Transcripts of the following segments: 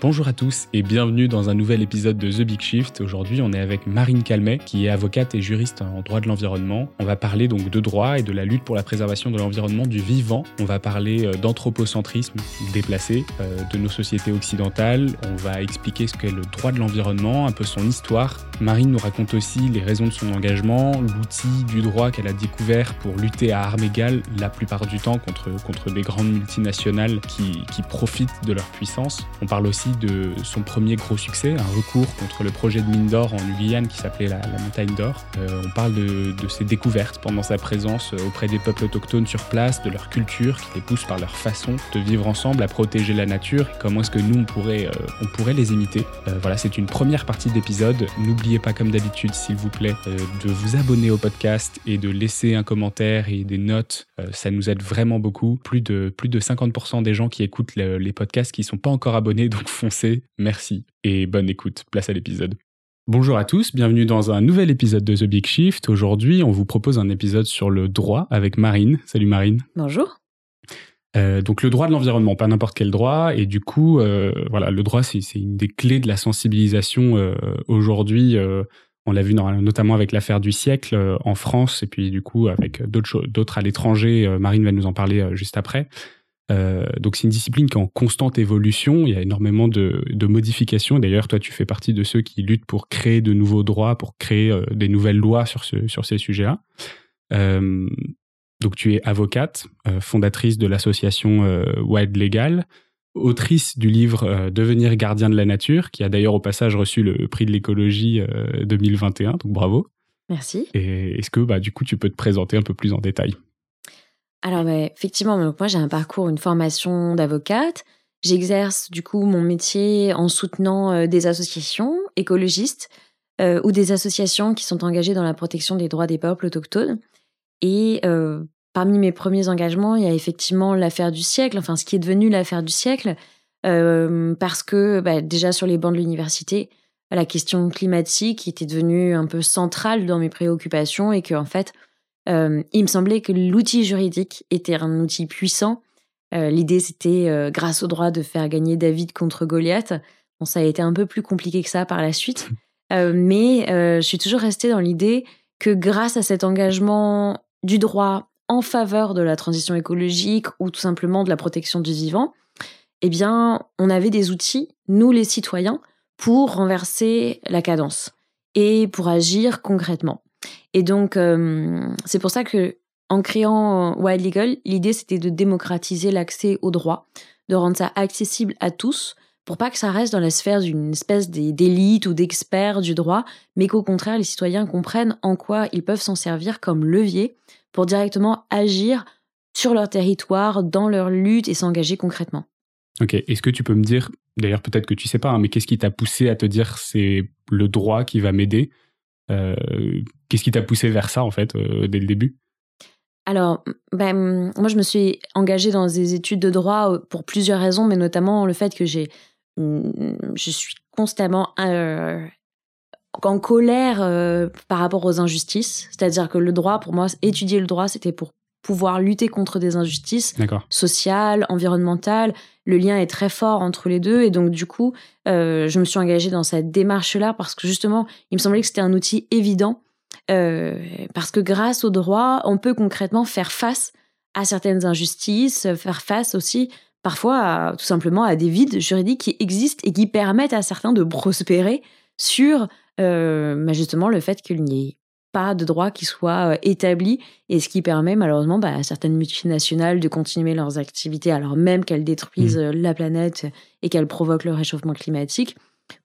Bonjour à tous et bienvenue dans un nouvel épisode de The Big Shift. Aujourd'hui, on est avec Marine Calmet, qui est avocate et juriste en droit de l'environnement. On va parler donc de droit et de la lutte pour la préservation de l'environnement du vivant. On va parler euh, d'anthropocentrisme déplacé euh, de nos sociétés occidentales. On va expliquer ce qu'est le droit de l'environnement, un peu son histoire. Marine nous raconte aussi les raisons de son engagement, l'outil du droit qu'elle a découvert pour lutter à armes égales la plupart du temps contre, contre des grandes multinationales qui, qui profitent de leur puissance. On parle aussi de son premier gros succès, un recours contre le projet de mine d'or en Guyane qui s'appelait la, montagne d'or. Euh, on parle de, ses découvertes pendant sa présence auprès des peuples autochtones sur place, de leur culture qui les pousse par leur façon de vivre ensemble, à protéger la nature, comment est-ce que nous on pourrait, euh, on pourrait les imiter? Euh, voilà, c'est une première partie d'épisode. Pas comme d'habitude, s'il vous plaît, de vous abonner au podcast et de laisser un commentaire et des notes. ça nous aide vraiment beaucoup. Plus de, plus de 50% des gens qui écoutent les podcasts qui sont pas encore abonnés, donc foncez, merci et bonne écoute. Place à l'épisode. Bonjour à tous, bienvenue dans un nouvel épisode de The Big Shift. Aujourd'hui, on vous propose un épisode sur le droit avec Marine. Salut Marine. Bonjour. Euh, donc le droit de l'environnement, pas n'importe quel droit, et du coup, euh, voilà, le droit c'est une des clés de la sensibilisation euh, aujourd'hui. on l'a vu notamment avec l'affaire du siècle en France, et puis du coup avec d'autres à l'étranger. Marine va nous en parler juste après. Euh, donc c'est une discipline qui est en constante évolution. Il y a énormément de, modifications. D'ailleurs, toi, tu fais partie de ceux qui luttent pour créer de nouveaux droits, pour créer euh, des nouvelles lois sur, ce, sur ces sujets-là. Euh, donc tu es avocate, fondatrice de l'association Wild Legal, autrice du livre Devenir gardien de la nature, qui a d'ailleurs au passage reçu le prix de l'écologie 2021. Donc bravo. Merci. Et est-ce que bah, du coup tu peux te présenter un peu plus en détail? Alors, bah, effectivement, moi, j'ai un parcours, une formation d'avocate. J'exerce du coup mon métier en soutenant euh, des associations écologistes euh, ou des associations qui sont engagées dans la protection des droits des peuples autochtones. Et euh, parmi mes premiers engagements, il y a effectivement l'affaire du siècle, enfin ce qui est devenu l'affaire du siècle, parce que bah, déjà sur les bancs de l'université, la question climatique était devenue un peu centrale dans mes préoccupations et que en fait, euh, il me semblait que l'outil juridique était un outil puissant. Euh, l'idée, c'était, euh, grâce au droit, de faire gagner David contre Goliath. Bon, ça a été un peu plus compliqué que ça par la suite. mais je suis toujours restée dans l'idée que grâce à cet engagement du droit en faveur de la transition écologique ou tout simplement de la protection du vivant, eh bien, on avait des outils, nous les citoyens, pour renverser la cadence et pour agir concrètement. Et donc, euh, c'est pour ça que en créant Wild Legal, l'idée c'était de démocratiser l'accès au droit, de rendre ça accessible à tous, pour pas que ça reste dans la sphère d'une espèce d'élite ou d'experts du droit, mais qu'au contraire les citoyens comprennent en quoi ils peuvent s'en servir comme levier pour directement agir sur leur territoire, dans leur lutte et s'engager concrètement. Ok, est-ce que tu peux me dire, d'ailleurs peut-être que tu sais pas, hein, mais qu'est-ce qui t'a poussé à te dire c'est le droit qui va m'aider euh, qu'est-ce qui t'a poussé vers ça, en fait, euh, dès le début? Alors, ben, moi, je me suis engagée dans des études de droit euh, pour plusieurs raisons, mais notamment le fait que j'ai, je suis constamment en colère par rapport aux injustices. C'est-à-dire que le droit, pour moi, étudier le droit, c'était pour pouvoir lutter contre des injustices sociales, environnementales. Le lien est très fort entre les deux. Et donc, du coup, euh, je me suis engagée dans cette démarche-là parce que justement, il me semblait que c'était un outil évident. Euh, parce que grâce au droit, on peut concrètement faire face à certaines injustices, faire face aussi parfois tout simplement à des vides juridiques qui existent et qui permettent à certains de prospérer sur euh, justement le fait qu'il n'y ait pas de droit qui soit euh, établi et ce qui permet malheureusement bah, à certaines multinationales de continuer leurs activités alors même qu'elles détruisent mmh. euh, la planète et qu'elles provoquent le réchauffement climatique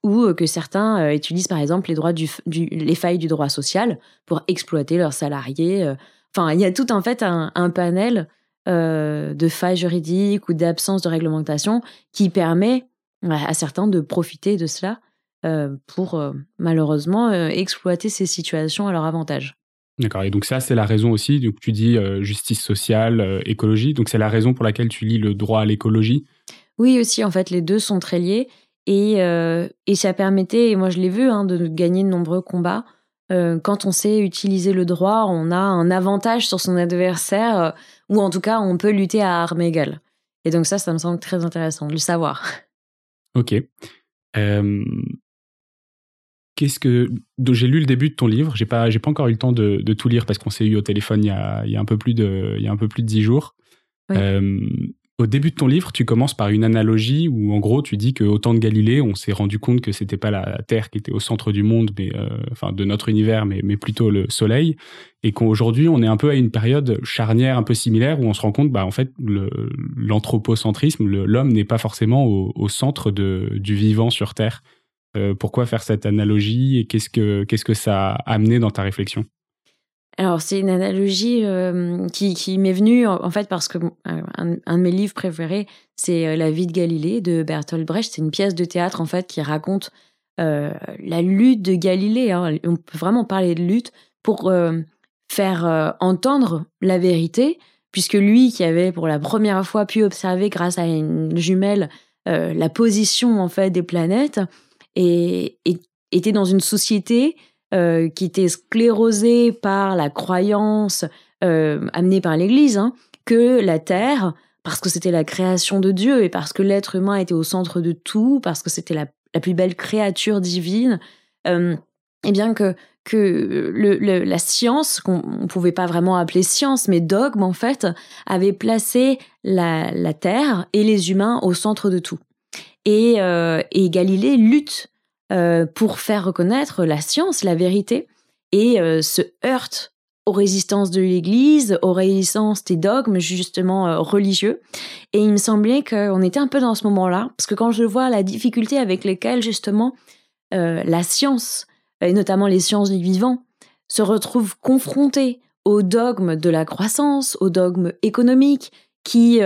ou que certains utilisent par exemple les droits du, les failles du droit social pour exploiter leurs salariés. Enfin, il y a tout en fait un, panel de failles juridiques ou d'absence de réglementation qui permet à certains de profiter de cela pour euh, malheureusement euh, exploiter ces situations à leur avantage. D'accord, et donc ça c'est la raison aussi, donc tu dis justice sociale, écologie, donc c'est la raison pour laquelle tu lis le droit à l'écologie? Oui aussi, en fait les deux sont très liés et, et ça permettait, et moi je l'ai vu, hein, de gagner de nombreux combats. quand on sait utiliser le droit, on a un avantage sur son adversaire, ou en tout cas on peut lutter à armes égales. Et donc ça, ça me semble très intéressant de le savoir. Ok. Qu'est-ce que j'ai lu le début de ton livre. J'ai pas j'ai pas encore eu le temps de, tout lire parce qu'on s'est eu au téléphone il y a, il y a un peu plus de il y a un peu plus de dix jours. au début de ton livre, tu commences par une analogie où, en gros, tu dis qu'au temps de Galilée, on s'est rendu compte que c'était pas la Terre qui était au centre du monde, mais euh, enfin de notre univers, mais, mais plutôt le Soleil, et qu'aujourd'hui, on est un peu à une période charnière un peu similaire où on se rend compte, bah en fait, l'anthropocentrisme, l'homme n'est pas forcément au, centre de, du vivant sur Terre. Euh, pourquoi faire cette analogie et qu'est-ce que qu'est-ce que ça a amené dans ta réflexion? Alors, c'est une analogie euh, qui, m'est venue, en fait, parce que un, de mes livres préférés, c'est euh, La vie de Galilée de Bertolt Brecht. C'est une pièce de théâtre, en fait, qui raconte euh, la lutte de Galilée. Hein. On peut vraiment parler de lutte pour faire entendre la vérité, puisque lui, qui avait pour la première fois pu observer, grâce à une jumelle, la position, en fait, des planètes, et, était dans une société euh, qui était sclérosé par la croyance euh, amenée par l'Église, hein, que la Terre, parce que c'était la création de Dieu et parce que l'être humain était au centre de tout, parce que c'était la, plus belle créature divine, euh, et bien que que la science, qu'on ne pouvait pas vraiment appeler science, mais dogme en fait, avait placé la, Terre et les humains au centre de tout. Et, et Galilée lutte euh, pour faire reconnaître la science, la vérité, et euh, se heurte aux résistances de l'Église, aux résistances des dogmes justement euh, religieux. Et il me semblait qu'on était un peu dans ce moment-là, parce que quand je vois la difficulté avec lesquelles justement la science, et notamment les sciences du vivant, se retrouvent confrontées aux dogmes de la croissance, aux dogmes économiques, qui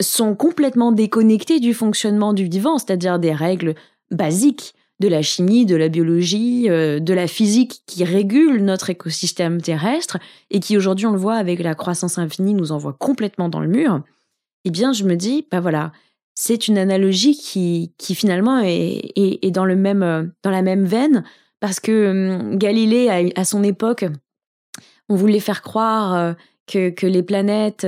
sont complètement déconnectés du fonctionnement du vivant, c'est-à-dire des règles basiques de la chimie, de la biologie, euh, de la physique qui régule notre écosystème terrestre et qui aujourd'hui, on le voit avec la croissance infinie, nous envoie complètement dans le mur, eh bien, je me dis, bah voilà, c'est une analogie qui, qui finalement est, est, dans, le même, euh, dans la même veine parce que hum, Galilée, à, son époque, on voulait faire croire euh, que, que les planètes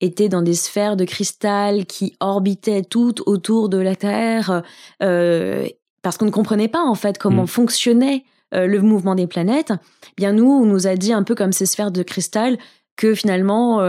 étaient dans des sphères de cristal qui orbitaient toutes autour de la Terre, euh, parce qu'on ne comprenait pas en fait comment mm. fonctionnait euh, le mouvement des planètes. Eh bien nous, on nous a dit un peu comme ces sphères de cristal que finalement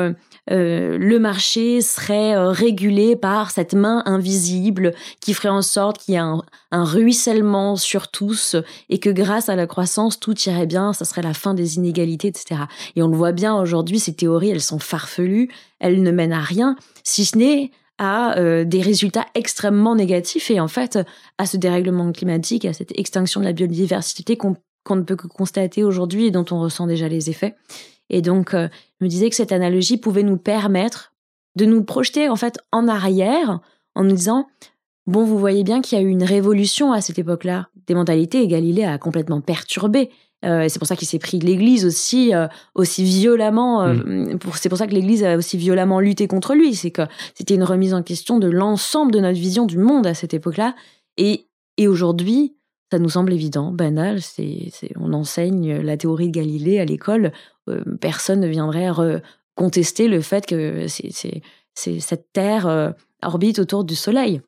euh, le marché serait régulé par cette main invisible qui ferait en sorte qu'il y ait un, un, ruissellement sur tous et que grâce à la croissance tout irait bien, ça serait la fin des inégalités, etc. Et on le voit bien aujourd'hui, ces théories, elles sont farfelues, elles ne mènent à rien, si ce n'est à euh, des résultats extrêmement négatifs et en fait à ce dérèglement climatique, à cette extinction de la biodiversité qu'on ne peut que constater aujourd'hui et dont on ressent déjà les effets. Et donc, euh, je me disais que cette analogie pouvait nous permettre de nous projeter en fait en arrière en nous disant bon, vous voyez bien qu'il y a eu une révolution à cette époque-là des mentalités et Galilée a complètement perturbé euh, c'est pour ça qu'il s'est pris l'Église aussi, euh, aussi violemment. Euh, mm. c'est pour ça que l'Église a aussi violemment lutté contre lui. C'est que c'était une remise en question de l'ensemble de notre vision du monde à cette époque-là. Et, et aujourd'hui, ça nous semble évident, banal. C'est, on enseigne la théorie de Galilée à l'école. personne ne viendrait contester le fait que c'est, cette Terre orbite autour du Soleil,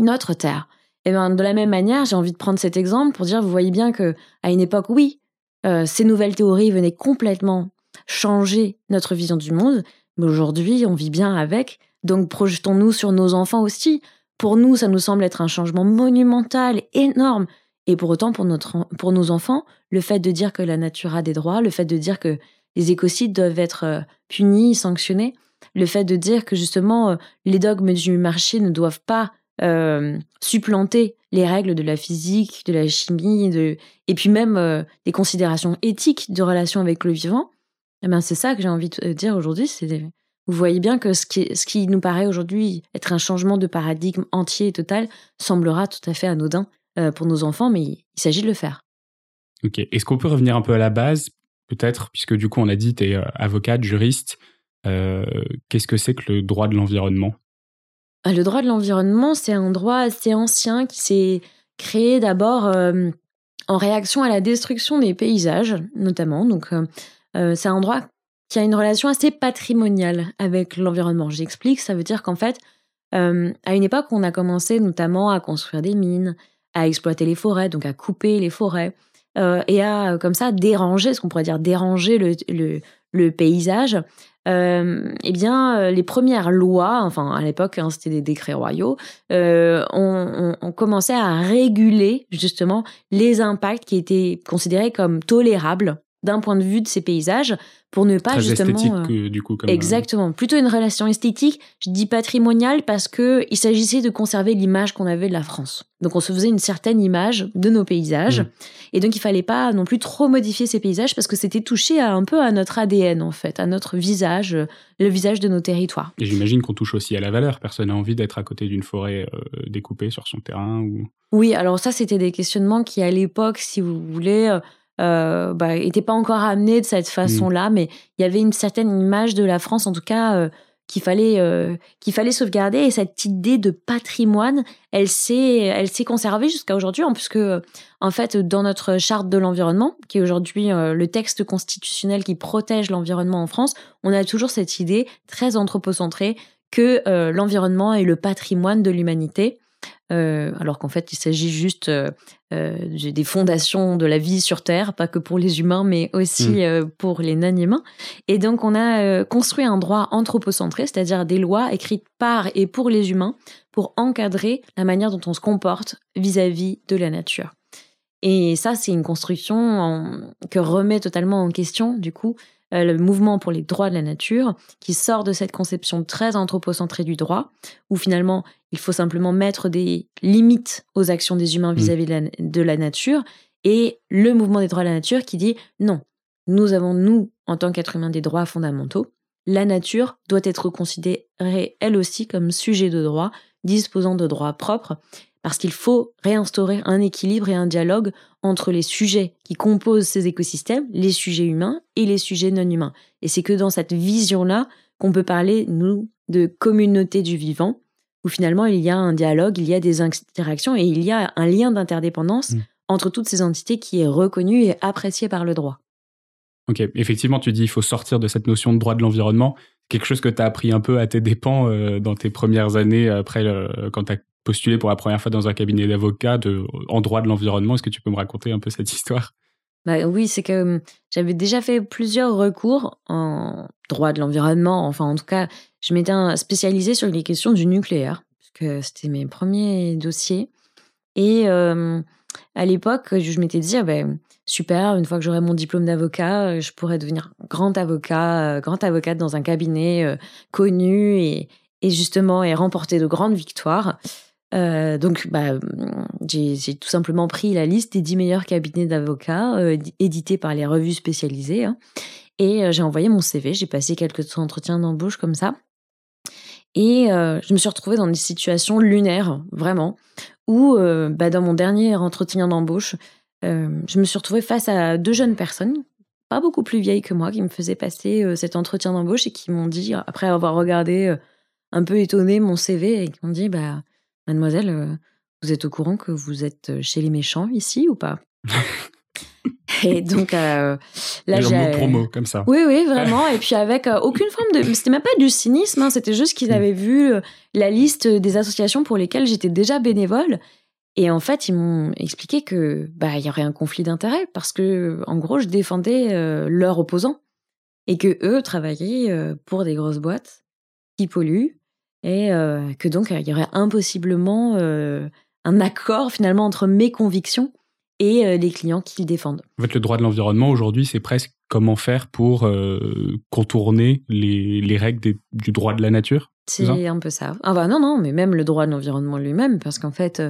notre Terre. Et ben, de la même manière, j'ai envie de prendre cet exemple pour dire, vous voyez bien que à une époque, oui, euh, ces nouvelles théories venaient complètement changer notre vision du monde, mais aujourd'hui, on vit bien avec. Donc projetons-nous sur nos enfants aussi. Pour nous, ça nous semble être un changement monumental, énorme. Et pour autant, pour, notre, pour nos enfants, le fait de dire que la nature a des droits, le fait de dire que les écocides doivent être euh, punis, sanctionnés, le fait de dire que justement euh, les dogmes du marché ne doivent pas euh, supplanter les règles de la physique, de la chimie, de... et puis même des considérations éthiques de relation avec le vivant, eh ben c'est ça que j'ai envie de dire aujourd'hui. Vous voyez bien que ce qui, ce qui nous paraît aujourd'hui être un changement de paradigme entier et total semblera tout à fait anodin pour nos enfants, mais il, s'agit de le faire. Ok. Est-ce qu'on peut revenir un peu à la base, peut-être, puisque du coup on a dit tu es avocate, juriste. Qu'est-ce que c'est que le droit de l'environnement? Ah, le droit de l'environnement, c'est un droit assez ancien qui s'est créé d'abord euh, en réaction à la destruction des paysages, notamment. Donc, euh, euh, c'est un droit qui a une relation assez patrimoniale avec l'environnement. J'explique, ça veut dire qu'en fait, à une époque, on a commencé notamment à construire des mines, à exploiter les forêts, donc à couper les forêts, et à comme ça déranger, ce qu'on pourrait dire déranger le, le paysage. Euh, eh bien, euh, les premières lois, enfin à l'époque hein, c'était des décrets royaux, euh, on, à réguler justement les impacts qui étaient considérés comme tolérables d'un point de vue de ces paysages pour ne pas Très justement esthétique, euh, du coup. Comme, exactement plutôt une relation esthétique je dis patrimoniale parce que il s'agissait de conserver l'image qu'on avait de la France donc on se faisait une certaine image de nos paysages Mm. et donc il fallait pas non plus trop modifier ces paysages parce que c'était touché à, un peu à notre ADN en fait à notre visage euh, le visage de nos territoires Et j'imagine qu'on touche aussi à la valeur. Personne n'a envie d'être à côté d'une forêt euh, découpée sur son terrain. Ou... Oui, alors ça, c'était des questionnements qui, à l'époque, si vous voulez, euh, bah, n'étaient pas encore amenés de cette façon-là, mais il y avait une certaine image de la France, en tout cas, euh, qu'il fallait, euh, qu'il fallait sauvegarder. Et cette idée de patrimoine, elle s'est, elle s'est conservée jusqu'à aujourd'hui, en plus que, en fait, dans notre charte de l'environnement, qui est aujourd'hui euh, le texte constitutionnel qui protège l'environnement en France, on a toujours cette idée très anthropocentrée que l'environnement est le patrimoine de l'humanité. Euh, alors qu'en fait, il s'agit juste euh, euh, des fondations de la vie sur Terre, pas que pour les humains, mais aussi Mm. euh, pour les non-humains. Et donc, on a construit un droit anthropocentré, c'est-à-dire des lois écrites par et pour les humains, pour encadrer la manière dont on se comporte vis-à-vis de la nature. Et ça, c'est une construction en- que remet totalement en question, du coup, le mouvement pour les droits de la nature, qui sort de cette conception très anthropocentrée du droit, où finalement, il faut simplement mettre des limites aux actions des humains vis-à-vis de, la, de la nature, et le mouvement des droits de la nature qui dit non, nous avons, nous, en tant qu'êtres humains, des droits fondamentaux. La nature doit être considérée, elle aussi, comme sujet de droit, disposant de droits propres, parce qu'il faut réinstaurer un équilibre et un dialogue entre les sujets qui composent ces écosystèmes, les sujets humains et les sujets non humains. Et c'est que dans cette vision-là qu'on peut parler, nous, de communauté du vivant, où finalement il y a un dialogue, il y a des interactions et il y a un lien d'interdépendance Mm. entre toutes ces entités qui est reconnu et apprécié par le droit. Ok, effectivement, tu dis il faut sortir de cette notion de droit de l'environnement. Quelque chose que tu as appris un peu à tes dépens euh, dans tes premières années après quand tu as postulé pour la première fois dans un cabinet d'avocat en droit de l'environnement. Est-ce que tu peux me raconter un peu cette histoire? Bah oui, c'est que hum, j'avais déjà fait plusieurs recours en droit de l'environnement. Enfin, en tout cas, je m'étais spécialisée sur les questions du nucléaire, parce que c'était mes premiers dossiers. Et euh, à l'époque, je m'étais dit, ah ben, super, une fois que j'aurai mon diplôme d'avocat, euh, je pourrais devenir grand avocat, euh, grand avocate dans un cabinet euh, connu et, et justement et remporter de grandes victoires. Euh, donc, bah, j'ai tout simplement pris la liste des 10 meilleurs cabinets d'avocats euh, édi- édités par les revues spécialisées hein, et euh, j'ai envoyé mon CV. J'ai passé quelques entretiens d'embauche comme ça. Et je me suis retrouvée dans des situations lunaires, vraiment, où bah, dans mon dernier entretien d'embauche, je me suis retrouvée face à deux jeunes personnes, pas beaucoup plus vieilles que moi, qui me faisaient passer cet entretien d'embauche et qui m'ont dit, après avoir regardé un peu étonné mon CV, et qui m'ont dit, bah, mademoiselle, euh, vous êtes au courant que vous êtes chez les méchants ici ou pas? Et donc euh, là, j'ai mot, comme ça. oui, oui, vraiment. Et puis avec euh, aucune forme de. C'était même pas du cynisme, hein, c'était juste qu'ils Mm. avaient vu euh, la liste des associations pour lesquelles j'étais déjà bénévole. Et en fait, ils m'ont expliqué que bah il y aurait un conflit d'intérêts parce que en gros, je défendais euh, leurs opposants et que eux travaillaient euh, pour des grosses boîtes qui polluent et euh, que donc euh, il y aurait impossiblement euh, un accord finalement entre mes convictions et euh, les clients qu'ils défendent. En fait, le droit de l'environnement, aujourd'hui, c'est presque comment faire pour contourner les, les règles des- du droit de la nature. C'est un peu ça. Ah bah non, non, mais même le droit de l'environnement lui-même, parce qu'en fait,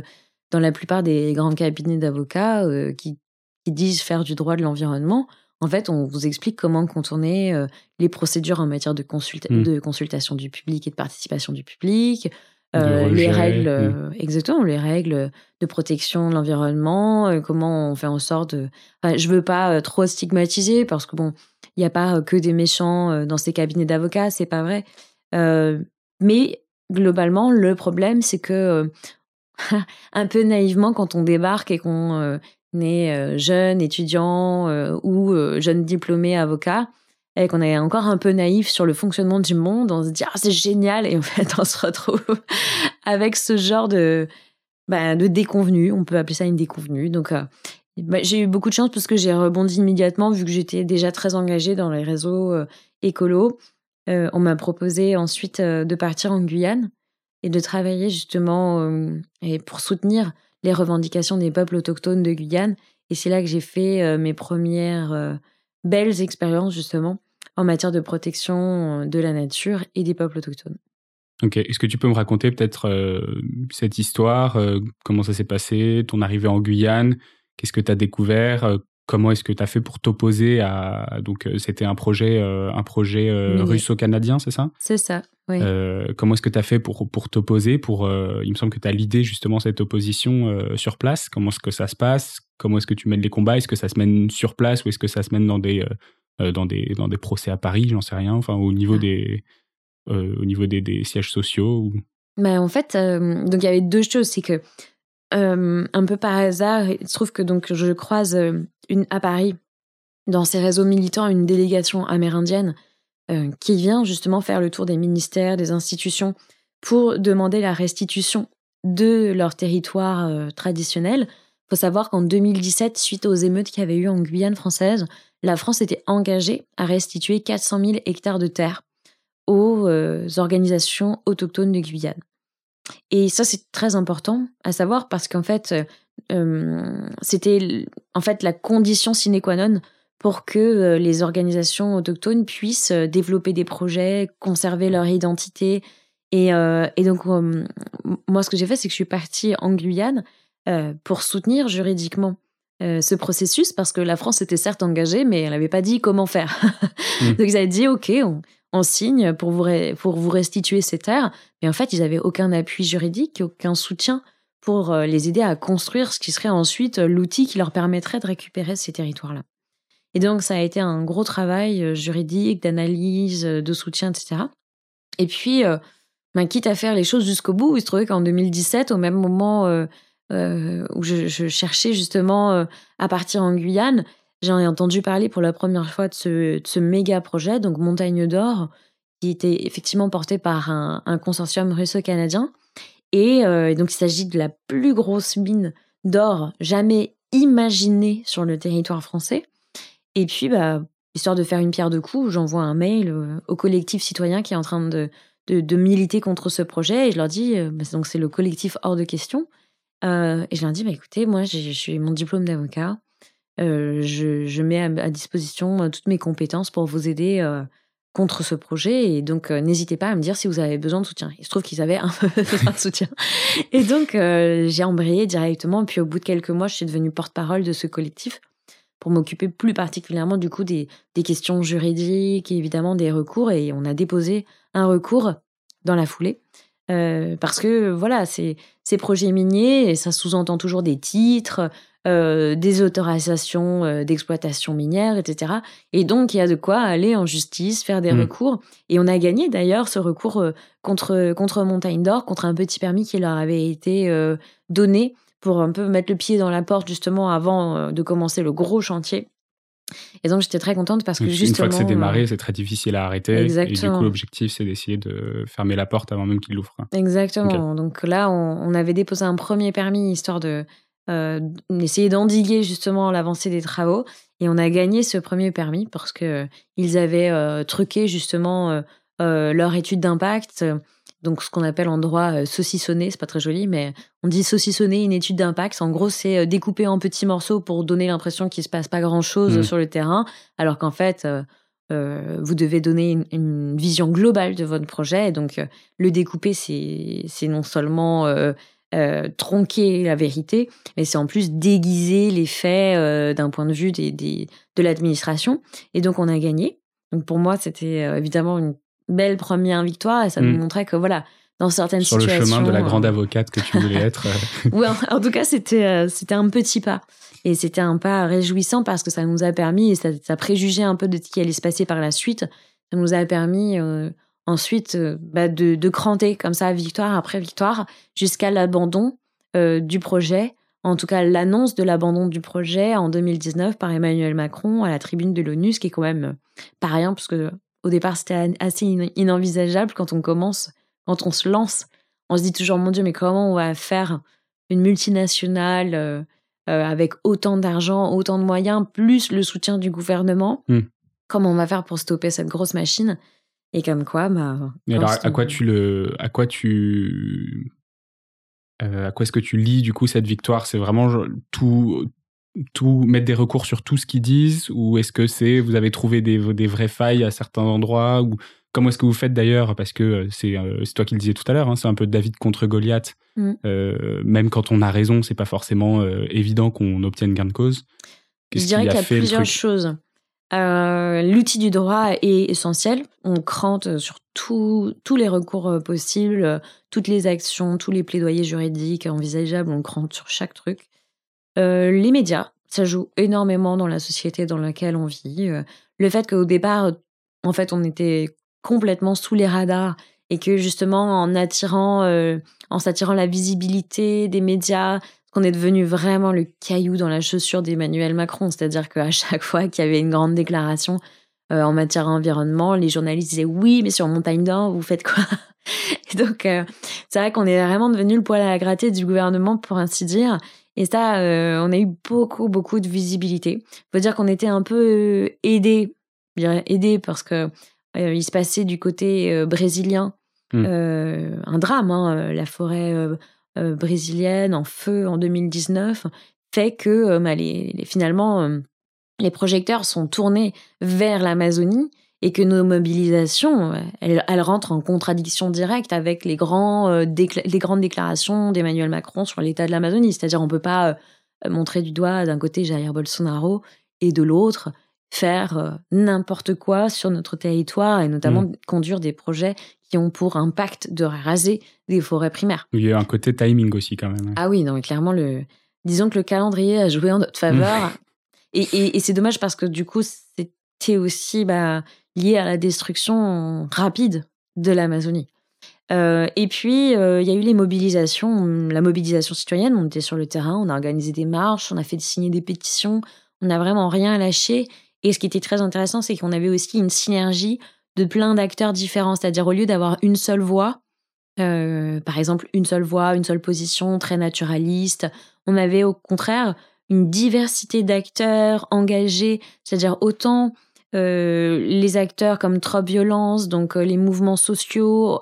dans la plupart des grands cabinets d'avocats qui, qui disent faire du droit de l'environnement, en fait, on vous explique comment contourner euh, les procédures en matière de, consulta- Mm. de consultation du public et de participation du public, euh, les règles, mm. euh, exactement, les règles de protection de l'environnement, comment on fait en sorte de... Enfin, je veux pas trop stigmatiser, parce que bon, il n'y a pas que des méchants dans ces cabinets d'avocats, c'est pas vrai. Mais globalement, le problème, c'est que un peu naïvement, quand on débarque et qu'on est euh, jeune étudiant euh, ou euh, jeune diplômé avocat, et qu'on est encore un peu naïf sur le fonctionnement du monde, on se dit ah c'est génial et en fait on se retrouve avec ce genre de bah, de on peut appeler ça une déconvenue. Donc bah, j'ai eu beaucoup de chance parce que j'ai rebondi immédiatement vu que j'étais déjà très engagée dans les réseaux euh, écolos. On m'a proposé ensuite de partir en Guyane et de travailler justement et pour soutenir les revendications des peuples autochtones de Guyane. Et c'est là que j'ai fait mes premières belles expériences justement en matière de protection de la nature et des peuples autochtones. Ok, est-ce que tu peux me raconter peut-être euh, cette histoire, euh, comment ça s'est passé, ton arrivée en Guyane, qu'est-ce que tu as découvert, euh, comment est-ce que tu as fait pour t'opposer à donc c'était un projet un projet russo-canadien, c'est ça? C'est ça. Oui. comment est-ce que tu as fait pour pour t'opposer pour il me semble que tu as l'idée justement cette opposition sur place, comment est-ce que ça se passe, comment est-ce que tu mènes les combats, est-ce que ça se mène sur place ou est-ce que ça se mène dans des dans des dans des procès à Paris, j'en sais rien, enfin au niveau ah. des euh, au niveau des, sièges sociaux Mais En fait, euh, donc il y avait deux choses. C'est que, euh, un peu par hasard, il se trouve que donc, je croise une, à Paris, dans ces réseaux militants, une délégation amérindienne qui vient justement faire le tour des ministères, des institutions, pour demander la restitution de leur territoire traditionnel. Il faut savoir qu'en 2017, suite aux émeutes qu'il y avait eu en Guyane française, la France était engagée à restituer 400 000 hectares de terre aux euh, organisations autochtones de Guyane. Et ça, c'est très important à savoir parce qu'en fait, euh, c'était en fait la condition sine qua non pour que euh, les organisations autochtones puissent développer des projets, conserver leur identité. Et, et donc, moi, ce que j'ai fait, c'est que je suis partie en Guyane pour soutenir juridiquement ce processus parce que la France était certes engagée, mais elle n'avait pas dit comment faire. Mmh. Donc ils avaient dit ok, on, signe pour vous, pour vous restituer ces terres. Mais en fait, ils n'avaient aucun appui juridique, aucun soutien pour euh, les aider à construire ce qui serait ensuite euh, l'outil qui leur permettrait de récupérer ces territoires-là. Et donc, ça a été un gros travail euh, juridique, d'analyse, de soutien, etc. Et puis, ben, quitte à faire les choses jusqu'au bout, il se trouvait qu'en 2017, au même moment où je, cherchais justement à partir en Guyane, J'en ai entendu parler pour la première fois de ce, méga projet, donc Montagne d'Or, qui était effectivement porté par un, consortium russo-canadien. Euh, et donc, il s'agit de la plus grosse mine d'or jamais imaginée sur le territoire français. Et puis, bah, histoire de faire une pierre de coups, j'envoie un mail euh, au collectif citoyen qui est en train de, militer contre ce projet et je leur dis, euh, bah, donc c'est le collectif hors de question. et je leur dis, bah, écoutez, moi j'ai mon diplôme d'avocat, je, mets à, disposition toutes mes compétences pour vous aider contre ce projet. Et donc, n'hésitez pas à me dire si vous avez besoin de soutien. Il se trouve qu'ils avaient un peu besoin de soutien. Et donc, j'ai embrayé directement. Puis, au bout de quelques mois, je suis devenue porte-parole de ce collectif pour m'occuper plus particulièrement du coup des, des, questions juridiques et évidemment des recours. Et on a déposé un recours dans la foulée. Parce que voilà, c'est ces projets miniers, et ça sous-entend toujours des titres, euh, des autorisations euh, d'exploitation minière, etc. Et donc, il y a de quoi aller en justice, faire des mmh. recours. Et on a gagné d'ailleurs ce recours euh, contre, contre Montagne d'Or, contre un petit permis qui leur avait été donné pour un peu mettre le pied dans la porte justement avant de commencer le gros chantier. Et donc j'étais très contente parce que justement... Une fois que c'est démarré, c'est très difficile à arrêter. Exactement. Et du coup, l'objectif, c'est d'essayer de fermer la porte avant même qu'il l'ouvre. Exactement. Donc là, on, avait déposé un premier permis histoire de euh, essayer d'endiguer justement l'avancée des travaux. Et on a gagné ce premier permis parce que ils avaient euh, truqué justement euh, leur étude d'impact. Donc, ce qu'on appelle en droit saucissonner, c'est pas très joli, mais on dit saucissonner une étude d'impact. En gros, c'est découper en petits morceaux pour donner l'impression qu'il se passe pas grand chose mmh. sur le terrain, alors qu'en fait, vous devez donner une, une, vision globale de votre projet. donc, le découper, c'est non seulement euh, tronquer la vérité, mais c'est en plus déguiser les faits euh, d'un point de vue des, de l'administration. Et donc on a gagné. Donc pour moi, c'était euh, évidemment une belle première victoire et ça nous mm. montrait que voilà, dans certaines situations. Sur le chemin de la grande avocate que tu voulais être. oui, en, tout cas, c'était c'était un petit pas. Et c'était un pas réjouissant parce que ça nous a permis, et ça, ça préjugeait un peu de ce qui allait se passer par la suite, ça nous a permis ensuite euh, bah, de, de, cranter comme ça victoire après victoire jusqu'à l'abandon euh, du projet en tout cas l'annonce de l'abandon du projet en 2019 par Emmanuel Macron à la tribune de l'ONU, ce qui est quand même euh, pas rien, parce que au départ c'était assez inenvisageable quand on commence, quand on se lance. On se dit toujours, mon Dieu, mais comment on va faire une multinationale euh, euh, avec autant d'argent, autant de moyens, plus le soutien du gouvernement? Hmm. Comment on va faire pour stopper cette grosse machine? Et comme quoi, bah. alors, à quoi tu le, à quoi tu euh, à quoi est-ce que tu lis du coup cette victoire? C'est vraiment tout, tout mettre des recours sur tout ce qu'ils disent ou est-ce que c'est vous avez trouvé des, des vraies failles à certains endroits ou comment est-ce que vous faites d'ailleurs parce que euh, euh, c'est toi qui le disais tout à l'heure hein, c'est un peu David contre Goliath mm. même quand on a raison c'est pas forcément évident qu'on obtienne gain de cause je dirais qu'il y a plusieurs choses euh, l'outil du droit est essentiel. On crante sur tous les recours euh, possibles, euh, toutes les actions, tous les plaidoyers juridiques envisageables, on crante sur chaque truc. Les médias, ça joue énormément dans la société dans laquelle on vit. le fait qu'au départ, en fait, on était complètement sous les radars et que justement, en attirant, en s'attirant la visibilité des médias, qu'on est devenu vraiment le caillou dans la chaussure d'Emmanuel Macron. C'est-à-dire qu'à chaque fois qu'il y avait une grande déclaration euh, en matière d'environnement, les journalistes disaient oui, mais sur Montagne d'Or, vous faites quoi Donc, euh, c'est vrai qu'on est vraiment devenu le poil à gratter du gouvernement, pour ainsi dire. Et ça, euh, on a eu beaucoup, beaucoup de visibilité. Faut dire qu'on était un peu aidé, je dirais aidé parce que il se passait du côté brésilien mmh. un drame, hein, la forêt euh, brésilienne en feu en 2019 fait que euh, bah, les, finalement euh, les projecteurs sont tournés vers l'Amazonie et que nos mobilisations, elles, rentrent en contradiction directe avec les, grands, les grandes déclarations d'Emmanuel Macron sur l'état de l'Amazonie. C'est-à-dire on ne peut pas montrer du doigt d'un côté Jair Bolsonaro et de l'autre faire n'importe quoi sur notre territoire et notamment mmh. conduire des projets qui ont pour impact de raser des forêts primaires. Il y a un côté timing aussi quand même. Hein. Ah oui, non, mais clairement, le... disons que le calendrier a joué en notre faveur. et, c'est dommage parce que du coup, c'était aussi bah, lié à la destruction rapide de l'Amazonie. Euh, et puis, euh, il y a eu les mobilisations, la mobilisation citoyenne. On était sur le terrain, on a organisé des marches, on a fait signer des pétitions, on n'a vraiment rien lâché. Et ce qui était très intéressant, c'est qu'on avait aussi une synergie de plein d'acteurs différents. C'est-à-dire, au lieu d'avoir une seule voix, euh, par exemple, une seule voix, une seule position, très naturaliste, on avait au contraire une diversité d'acteurs engagés, c'est-à-dire autant euh, les acteurs comme Trop Violence, donc euh, les mouvements sociaux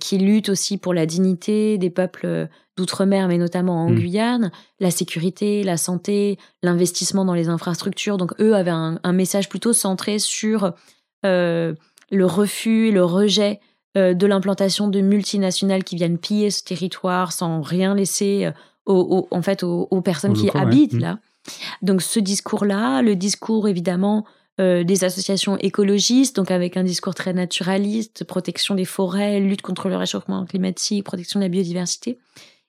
qui luttent aussi pour la dignité des peuples d'outre-mer, mais notamment en mmh. Guyane, la sécurité, la santé, l'investissement dans les infrastructures. Donc eux avaient un message plutôt centré sur euh, le refus, le rejet euh, de l'implantation de multinationales qui viennent piller ce territoire sans rien laisser euh, aux, en fait aux, personnes qui habitent mm. là. Donc ce discours-là, le discours évidemment des associations écologistes, donc avec un discours très naturaliste, protection des forêts, lutte contre le réchauffement climatique, protection de la biodiversité,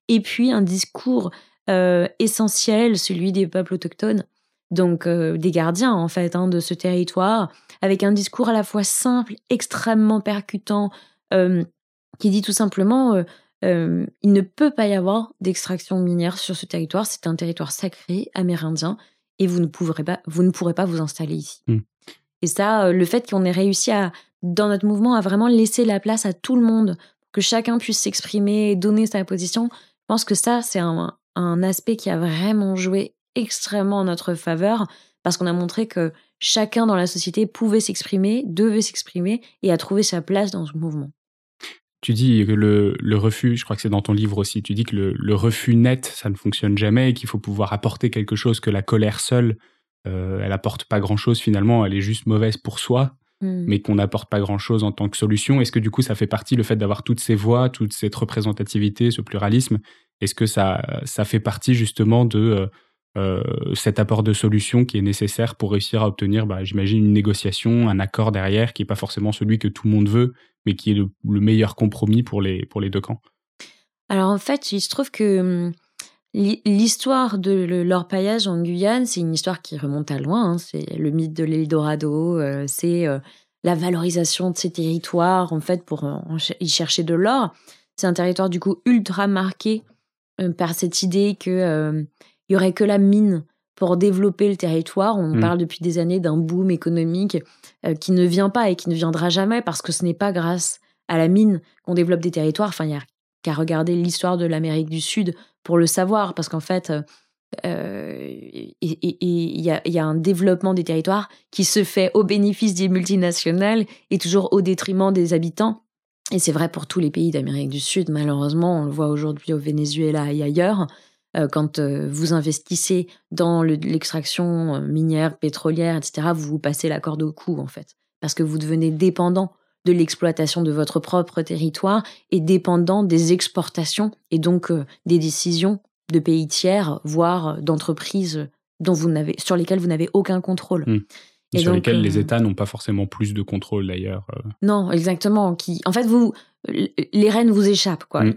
et puis un discours essentiel, celui des peuples autochtones, donc des gardiens en fait hein, de ce territoire, avec un discours à la fois simple, extrêmement percutant, qui dit tout simplement il ne peut pas y avoir d'extraction minière sur ce territoire, c'est un territoire sacré amérindien et vous ne pourrez pas vous, ne pourrez pas vous installer ici. Mmh. Et ça, le fait qu'on ait réussi à, dans notre mouvement, à vraiment laisser la place à tout le monde, que chacun puisse s'exprimer, donner sa position, je pense que ça, c'est un, un aspect qui a vraiment joué extrêmement en notre faveur parce qu'on a montré que chacun dans la société pouvait s'exprimer, devait s'exprimer et a trouvé sa place dans ce mouvement. Tu dis que le, refus, je crois que c'est dans ton livre aussi, tu dis que le, refus net, ça ne fonctionne jamais et qu'il faut pouvoir apporter quelque chose que la colère seule, euh, elle apporte pas grand-chose finalement, elle est juste mauvaise pour soi, hmm. mais qu'on n'apporte pas grand-chose en tant que solution. Est-ce que du coup ça fait partie, le fait d'avoir toutes ces voix, toute cette représentativité, ce pluralisme, est-ce que ça, ça fait partie justement de... Euh, euh, cet apport de solution qui est nécessaire pour réussir à obtenir, bah, j'imagine, une négociation, un accord derrière qui n'est pas forcément celui que tout le monde veut, mais qui est le, meilleur compromis pour les, pour les deux camps Alors en fait, il se trouve que hum, l'histoire de l'orpaillage en Guyane, c'est une histoire qui remonte à loin. Hein. C'est le mythe de l'Eldorado, euh, c'est euh, la valorisation de ces territoires, en fait, pour y chercher de l'or. C'est un territoire du coup ultra marqué par cette idée que il y aurait que la mine pour développer le territoire. On mmh. parle depuis des années d'un boom économique qui ne vient pas et qui ne viendra jamais parce que ce n'est pas grâce à la mine qu'on développe des territoires. Enfin, il n'y a qu'à regarder l'histoire de l'Amérique du Sud pour le savoir, parce qu'en fait, il y, a, un développement des territoires qui se fait au bénéfice des multinationales et toujours au détriment des habitants. Et c'est vrai pour tous les pays d'Amérique du Sud, malheureusement, on le voit aujourd'hui au Venezuela et ailleurs. Euh, quand euh, vous investissez dans l'extraction euh, minière, pétrolière, etc., vous vous passez la corde au cou, en fait. Parce que vous devenez dépendant de l'exploitation de votre propre territoire et dépendant des exportations et donc des décisions de pays tiers, voire d'entreprises dont vous n'avez, sur lesquelles vous n'avez aucun contrôle. Mmh. Et, sur lesquelles les États n'ont pas forcément plus de contrôle d'ailleurs. Non, exactement. Qui, en fait, vous, les rênes vous échappent, quoi. Mmh.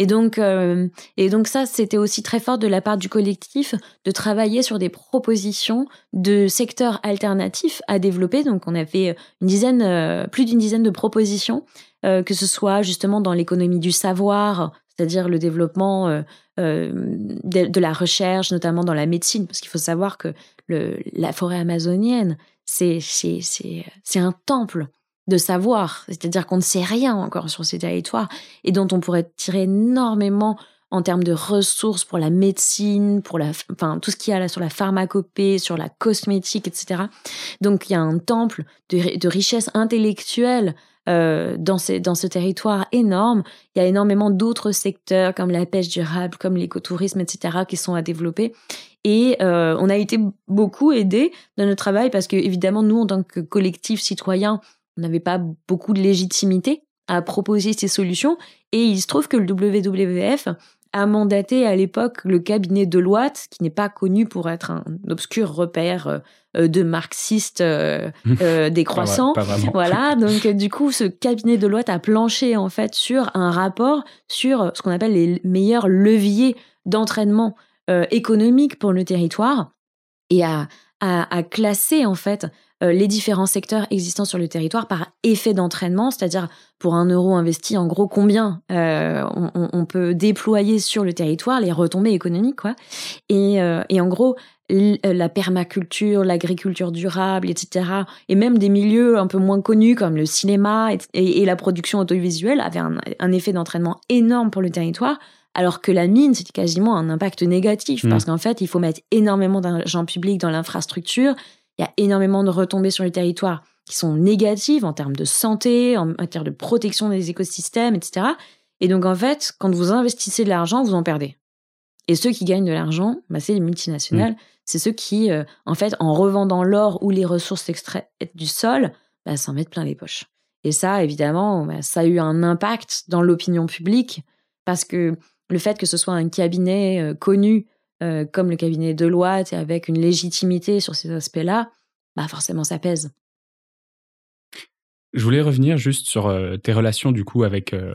Et donc, euh, et donc ça, c'était aussi très fort de la part du collectif de travailler sur des propositions de secteurs alternatifs à développer. Donc, on avait une dizaine, euh, plus d'une dizaine de propositions, euh, que ce soit justement dans l'économie du savoir, c'est-à-dire le développement de, la recherche, notamment dans la médecine, parce qu'il faut savoir que la forêt amazonienne, c'est un temple de savoir, c'est-à-dire qu'on ne sait rien encore sur ces territoires et dont on pourrait tirer énormément en termes de ressources pour la médecine, pour la, enfin tout ce qu'il y a là sur la pharmacopée, sur la cosmétique, etc. Donc il y a un temple de, de richesse intellectuelle euh, dans, ce territoire énorme. Il y a énormément d'autres secteurs comme la pêche durable, comme l'écotourisme, etc. qui sont à développer. Et euh, on a été beaucoup aidés dans notre travail parce que évidemment nous en tant que collectif citoyen on n'avait pas beaucoup de légitimité à proposer ces solutions. Et il se trouve que le WWF a mandaté à l'époque le cabinet Deloitte, qui n'est pas connu pour être un obscur repère euh, de marxistes euh, euh, décroissants. voilà, donc du coup, ce cabinet Deloitte a planché en fait sur un rapport sur ce qu'on appelle les meilleurs leviers d'entraînement économique pour le territoire et a, a, a classé en fait euh, les différents secteurs existants sur le territoire par effet d'entraînement, c'est-à-dire pour un euro investi, en gros, combien euh, on, peut déployer sur le territoire, les retombées économiques, quoi. Et, euh, en gros, la permaculture, l'agriculture durable, etc., et même des milieux un peu moins connus comme le cinéma et, la production audiovisuelle avaient un, effet d'entraînement énorme pour le territoire, alors que la mine, c'était quasiment un impact négatif, mmh. parce qu'en fait, il faut mettre énormément d'argent public dans l'infrastructure, il y a énormément de retombées sur le territoire qui sont négatives en termes de santé, en matière de protection des écosystèmes, etc. Et donc, en fait, quand vous investissez de l'argent, vous en perdez. Et ceux qui gagnent de l'argent, bah, c'est les multinationales. C'est ceux qui, euh, en fait, en revendant l'or ou les ressources extraites du sol, bah, s'en mettent plein les poches. Et ça, évidemment, bah, ça a eu un impact dans l'opinion publique parce que le fait que ce soit un cabinet euh, connu euh, comme le cabinet Deloitte et avec une légitimité sur ces aspects-là, bah forcément ça pèse. Je voulais revenir juste sur euh, tes relations du coup avec euh,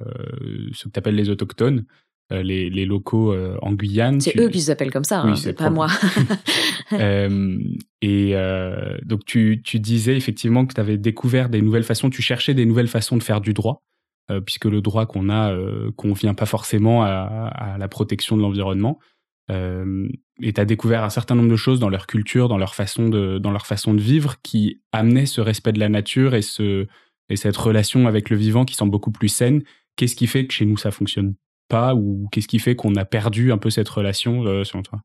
ce que tu appelles les autochtones, les, les, locaux en Guyane. C'est eux qui s'appellent comme ça, hein, c'est pas moi. et donc tu, tu, disais effectivement que tu avais découvert des nouvelles façons, tu cherchais des nouvelles façons de faire du droit. puisque le droit qu'on a convient pas forcément à, à la protection de l'environnement. Euh, et tu as découvert un certain nombre de choses dans leur culture, dans leur façon de, dans leur façon de vivre, qui amenaient ce respect de la nature et, ce, et cette relation avec le vivant qui sont beaucoup plus saine. Qu'est-ce qui fait que chez nous ça fonctionne pas ou qu'est-ce qui fait qu'on a perdu un peu cette relation euh, selon toi?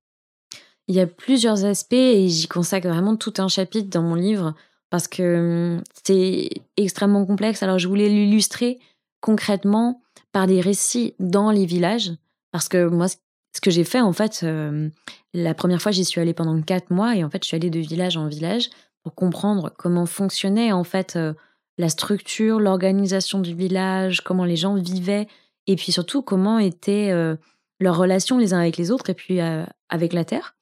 Il y a plusieurs aspects et j'y consacre vraiment tout un chapitre dans mon livre parce que hum, c'est extrêmement complexe. Alors je voulais l'illustrer concrètement par des récits dans les villages parce que moi ce que j'ai fait, en fait, euh, la première fois, j'y suis allée pendant quatre mois et en fait, je suis allée de village en village pour comprendre comment fonctionnait en fait euh, la structure, l'organisation du village, comment les gens vivaient et puis surtout comment étaient euh, leurs relations les uns avec les autres et puis avec la terre.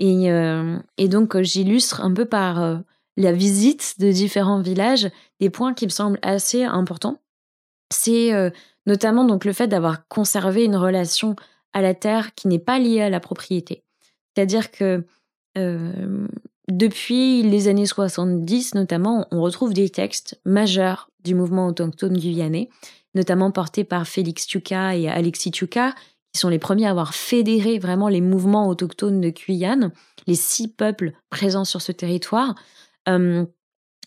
Et, et donc, j'illustre un peu par la visite de différents villages des points qui me semblent assez importants. C'est notamment donc le fait d'avoir conservé une relation à la terre qui n'est pas liée à la propriété. C'est-à-dire que euh, depuis les années 70 notamment, on retrouve des textes majeurs du mouvement autochtone guyanais, notamment portés par Félix Tuka et Alexis Tuka, qui sont les premiers à avoir fédéré vraiment les mouvements autochtones de Guyane, les six peuples présents sur ce territoire, euh,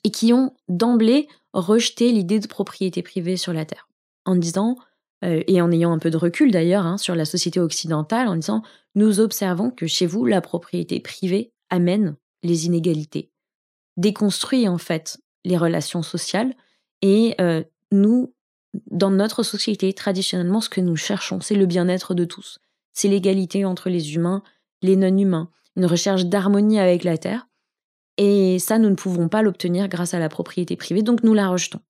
et qui ont d'emblée rejeté l'idée de propriété privée sur la terre, en disant, euh, et en ayant un peu de recul d'ailleurs hein, sur la société occidentale, en disant, nous observons que chez vous, la propriété privée amène les inégalités, déconstruit en fait les relations sociales, et euh, nous, dans notre société, traditionnellement, ce que nous cherchons, c'est le bien-être de tous. C'est l'égalité entre les humains, les non-humains, une recherche d'harmonie avec la Terre. Et ça, nous ne pouvons pas l'obtenir grâce à la propriété privée, donc nous la rejetons.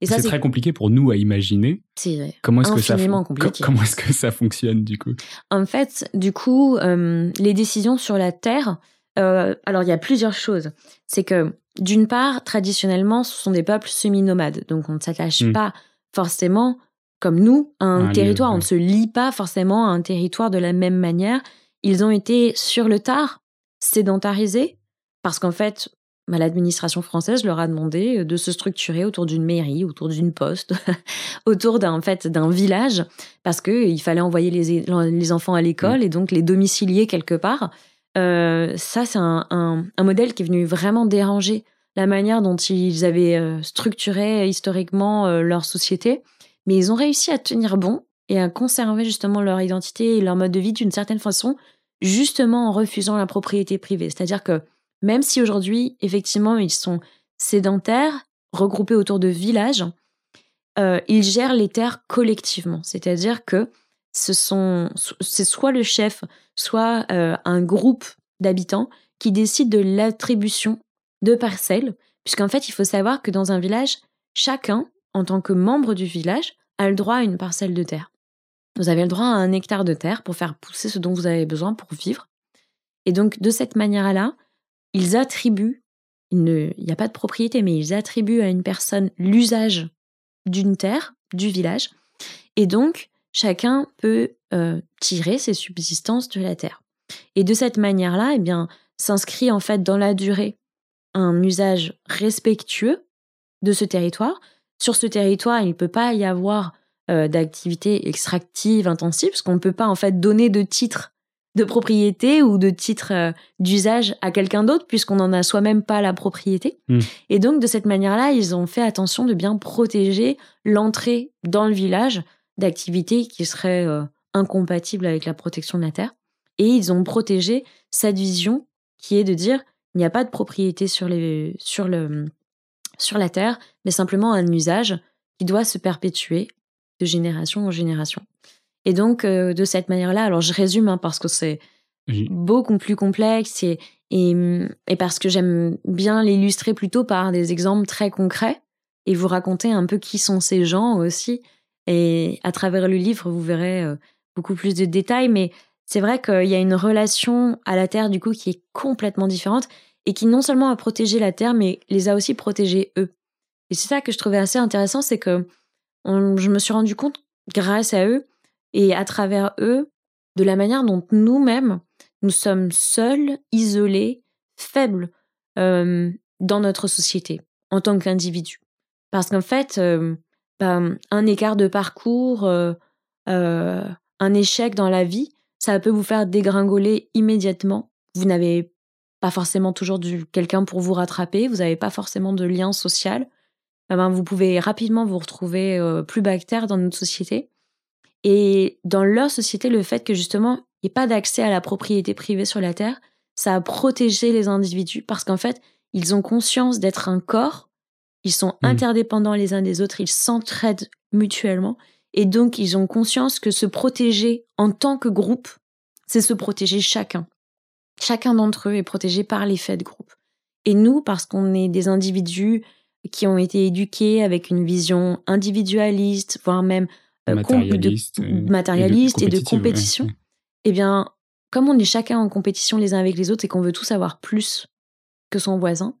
Et ça, c'est très compliqué pour nous à imaginer. C'est comment est-ce que ça compliqué. Comment est-ce que ça fonctionne du coup? En fait, du coup, euh, les décisions sur la terre. Euh, alors, il y a plusieurs choses. C'est que d'une part, traditionnellement, ce sont des peuples semi-nomades, donc on ne s'attache hmm. pas forcément, comme nous, à un, territoire. On ne se lie pas forcément à un territoire de la même manière. Ils ont été sur le tard sédentarisés parce qu'en fait, l'administration française leur a demandé de se structurer autour d'une mairie, autour d'une poste, autour d'un fait d'un village, parce qu'il fallait envoyer les, les enfants à l'école mmh. et donc les domicilier quelque part. Euh, ça, c'est un, un, modèle qui est venu vraiment déranger la manière dont ils avaient euh, structuré historiquement euh, leur société. Mais ils ont réussi à tenir bon et à conserver justement leur identité et leur mode de vie d'une certaine façon, justement en refusant la propriété privée. C'est-à-dire que même si aujourd'hui, effectivement, ils sont sédentaires, regroupés autour de villages, euh, ils gèrent les terres collectivement. C'est-à-dire que ce sont, c'est soit le chef, soit un groupe d'habitants qui décident de l'attribution de parcelles, puisqu'en fait, il faut savoir que dans un village, chacun, en tant que membre du village, a le droit à une parcelle de terre. Vous avez le droit à un hectare de terre pour faire pousser ce dont vous avez besoin pour vivre. Et donc, de cette manière-là, ils attribuent, il n'y a pas de propriété, mais ils attribuent à une personne l'usage d'une terre, du village. Et donc, chacun peut euh, tirer ses subsistances de la terre. Et de cette manière-là, eh bien, s'inscrit en fait dans la durée un usage respectueux de ce territoire. Sur ce territoire, il ne peut pas y avoir euh, d'activité extractive intensive, parce qu'on ne peut pas en fait donner de titre de propriété ou de titre euh, d'usage à quelqu'un d'autre, puisqu'on n'en a soi-même pas la propriété. Hmm. Et donc, de cette manière-là, ils ont fait attention de bien protéger l'entrée dans le village d'activités qui seraient euh, incompatibles avec la protection de la terre. Et ils ont protégé cette vision qui est de dire il n'y a pas de propriété sur, les, sur, le, sur la terre, mais simplement un usage qui doit se perpétuer de génération en génération. Et donc, euh, de cette manière-là, alors je résume hein, parce que c'est beaucoup plus complexe et, et, et parce que j'aime bien l'illustrer plutôt par des exemples très concrets et vous raconter un peu qui sont ces gens aussi. Et à travers le livre, vous verrez euh, beaucoup plus de détails, mais c'est vrai qu'il y a une relation à la Terre, du coup, qui est complètement différente et qui non seulement a protégé la Terre, mais les a aussi protégés eux. Et c'est ça que je trouvais assez intéressant, c'est que je me suis rendu compte, grâce à eux et à travers eux, de la manière dont nous-mêmes, nous sommes seuls, isolés, faibles euh, dans notre société, en tant qu'individus. Parce qu'en fait, euh, ben, un écart de parcours, euh, un échec dans la vie, ça peut vous faire dégringoler immédiatement. Vous n'avez pas forcément toujours quelqu'un pour vous rattraper, vous n'avez pas forcément de lien social. Eh ben, vous pouvez rapidement vous retrouver euh, plus bactère dans notre société. Et dans leur société, le fait que justement, il n'y ait pas d'accès à la propriété privée sur la Terre, ça a protégé les individus parce qu'en fait, ils ont conscience d'être un corps, ils sont mmh. interdépendants les uns des autres, ils s'entraident mutuellement et donc, ils ont conscience que se protéger en tant que groupe, c'est se protéger chacun. Chacun d'entre eux est protégé par l'effet de groupe. Et nous, parce qu'on est des individus qui ont été éduqués avec une vision individualiste, voire même euh, matérialiste, et, de compétition, eh bien, comme on est chacun en compétition les uns avec les autres et qu'on veut tous avoir plus que son voisin,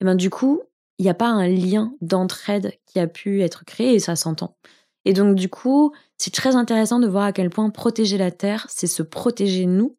eh bien, du coup, il n'y a pas un lien d'entraide qui a pu être créé et ça s'entend. Et donc, du coup, c'est très intéressant de voir à quel point protéger la Terre, c'est se protéger nous.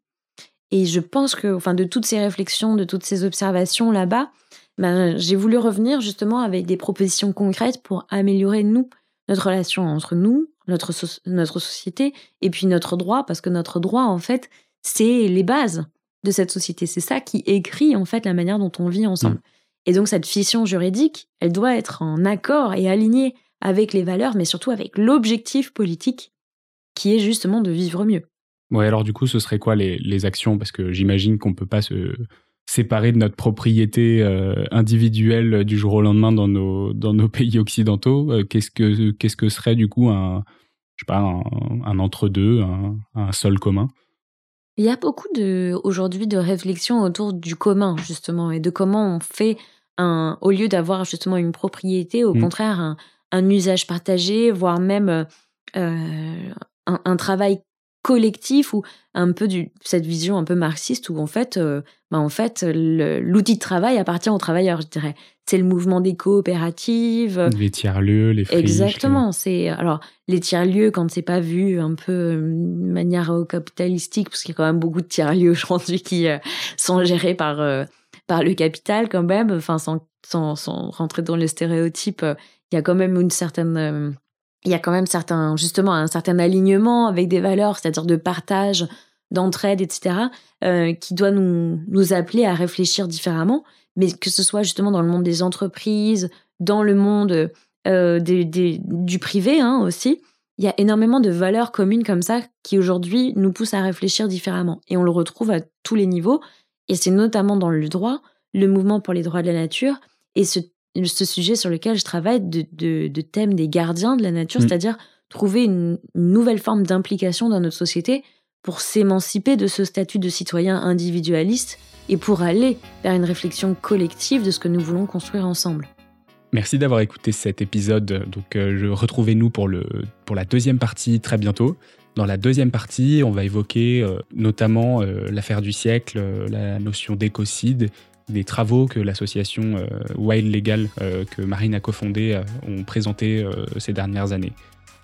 Et je pense que, enfin, de toutes ces réflexions, de toutes ces observations là-bas, ben, j'ai voulu revenir justement avec des propositions concrètes pour améliorer nous notre relation entre nous, notre, notre société, et puis notre droit, parce que notre droit, en fait, c'est les bases de cette société. C'est ça qui écrit, en fait, la manière dont on vit ensemble. Mm. Et donc, cette fission juridique, elle doit être en accord et alignée avec les valeurs, mais surtout avec l'objectif politique qui est justement de vivre mieux. Ouais, alors du coup, ce serait quoi les, les actions? Parce que j'imagine qu'on ne peut pas se séparer de notre propriété euh, individuelle du jour au lendemain dans nos, dans nos pays occidentaux. Euh, qu'est-ce, que, qu'est-ce que serait du coup un, je sais pas, un, entre-deux, un, un, sol commun? Il y a beaucoup de, aujourd'hui de réflexions autour du commun, justement, et de comment on fait un, au lieu d'avoir justement une propriété, au mmh. contraire, un, un, usage partagé, voire même euh, un, un, travail collectif ou un peu du, cette vision un peu marxiste où en fait, euh, bah en fait l'outil de travail appartient aux travailleurs, je dirais. C'est le mouvement des coopératives. Les tiers-lieux, les friches. Exactement. C'est alors les tiers-lieux quand c'est pas vu un peu euh, de manière capitalistique, parce qu'il y a quand même beaucoup de tiers-lieux aujourd'hui qui euh, sont gérés par par le capital quand même. Enfin, sans sans, sans rentrer dans les stéréotypes, il y a quand même une certaine il y a quand même certains, justement, un certain alignement avec des valeurs, c'est-à-dire de partage, d'entraide, etc., euh, qui doit nous, appeler à réfléchir différemment, mais que ce soit justement dans le monde des entreprises, dans le monde euh, du privé hein, aussi. Il y a énormément de valeurs communes comme ça qui aujourd'hui nous poussent à réfléchir différemment. Et on le retrouve à tous les niveaux. Et c'est notamment dans le droit, le mouvement pour les droits de la nature et ce ce sujet sur lequel je travaille de, de, thème des gardiens de la nature, mm. c'est-à-dire trouver une, nouvelle forme d'implication dans notre société pour s'émanciper de ce statut de citoyen individualiste et pour aller vers une réflexion collective de ce que nous voulons construire ensemble. Merci d'avoir écouté cet épisode. Donc, euh, retrouvez-nous pour, le, pour la deuxième partie très bientôt. Dans la deuxième partie, on va évoquer euh, notamment euh, l'affaire du siècle, la notion d'écocide des travaux que l'association euh, Wild Legal euh, que Marine a cofondé euh, ont présenté ces dernières années.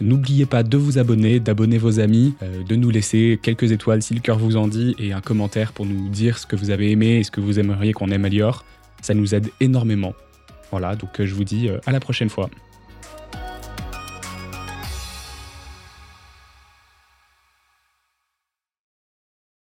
N'oubliez pas de vous abonner, d'abonner vos amis, de nous laisser quelques étoiles si le cœur vous en dit et un commentaire pour nous dire ce que vous avez aimé et ce que vous aimeriez qu'on améliore. Ça nous aide énormément. Voilà, donc je vous dis à la prochaine fois.